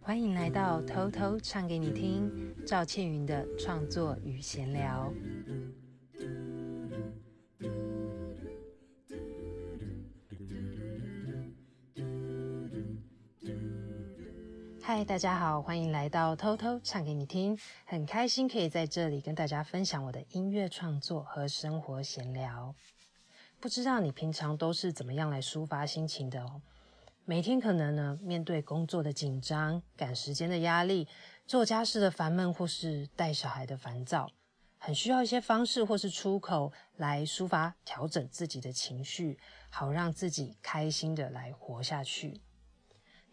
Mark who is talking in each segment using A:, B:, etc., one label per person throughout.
A: 欢迎来到偷偷唱给你听，赵倩云的创作与闲聊。嗨，大家好，欢迎来到偷偷唱给你听，很开心可以在这里跟大家分享我的音乐创作和生活闲聊。不知道你平常都是怎么样来抒发心情的哦？每天可能呢，面对工作的紧张、赶时间的压力、做家事的烦闷，或是带小孩的烦躁，很需要一些方式或是出口来抒发、调整自己的情绪，好让自己开心的来活下去。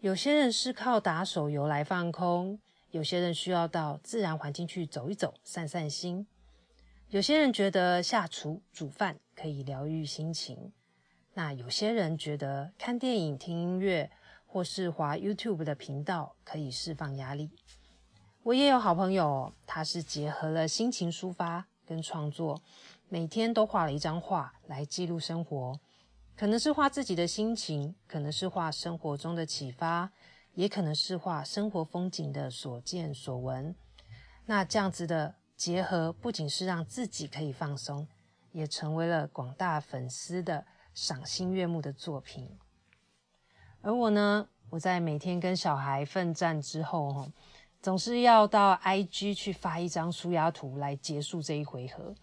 A: 有些人是靠打手游来放空，有些人需要到自然环境去走一走、散散心，有些人觉得下厨煮饭可以疗愈心情。那有些人觉得看电影、听音乐，或是滑 YouTube 的频道可以释放压力。我也有好朋友，他是结合了心情抒发跟创作，每天都画了一张画来记录生活，可能是画自己的心情，可能是画生活中的启发，也可能是画生活风景的所见所闻。那这样子的结合，不仅是让自己可以放松，也成为了广大粉丝的。赏心悦目的作品，而我呢，我在每天跟小孩奋战之后，总是要到 IG 去发一张舒压图来结束这一回合。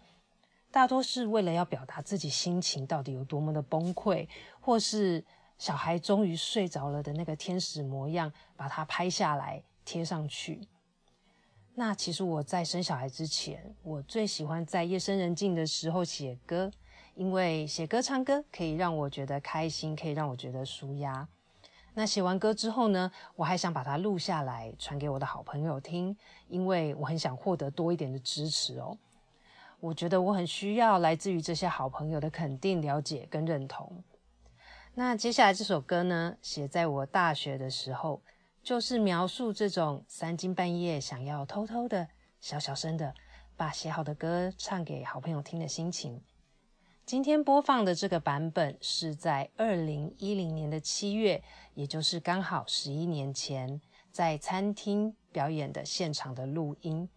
A: 大多是为了要表达自己心情到底有多么的崩溃，或是小孩终于睡着了的那个天使模样，把它拍下来贴上去。那其实我在生小孩之前，我最喜欢在夜深人静的时候写歌。因为写歌唱歌可以让我觉得开心，可以让我觉得舒压。那写完歌之后呢，我还想把它录下来传给我的好朋友听，因为我很想获得多一点的支持哦。我觉得我很需要来自于这些好朋友的肯定、了解跟认同。那接下来这首歌呢，写在我大学的时候，就是描述这种三更半夜想要偷偷的、小小声的把写好的歌唱给好朋友听的心情。今天播放的这个版本是在二零一零年的七月，也就是刚好十一年前，在餐厅表演的现场的录音。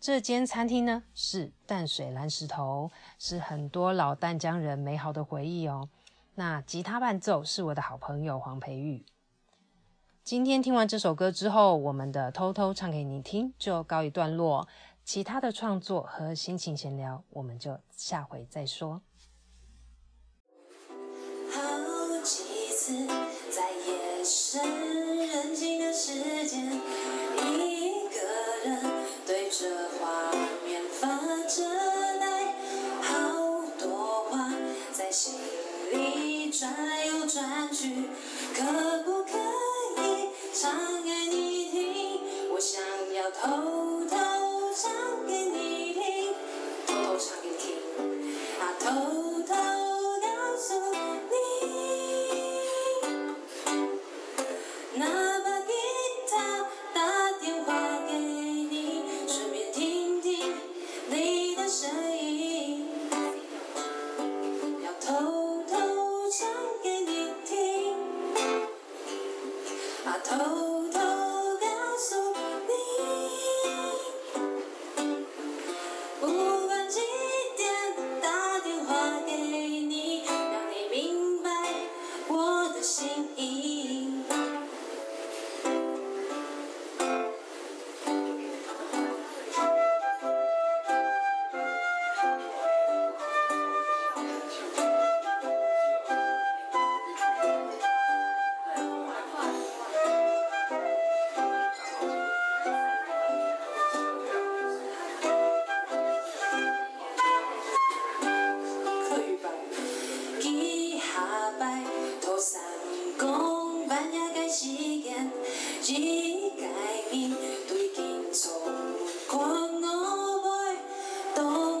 A: 这间餐厅呢，是淡水蓝石头，是很多老淡江人美好的回忆哦。那吉他伴奏是我的好朋友黄培玉。今天听完这首歌之后，我们的偷偷唱给你听就告一段落。其他的创作和心情闲聊，我们就下回再说。
B: 好几次在夜深人静的时间，一个人对着画面发着呆，好多话在心里转又转去，可不偷偷唱给你听，偷偷唱给你听，偷偷告诉你。哪怕吉他打电话给你，顺便听听你的声音，要偷偷唱给你听。Dĩa 对镜梳 biến tùy chỉnh, số của ngô voi tôm.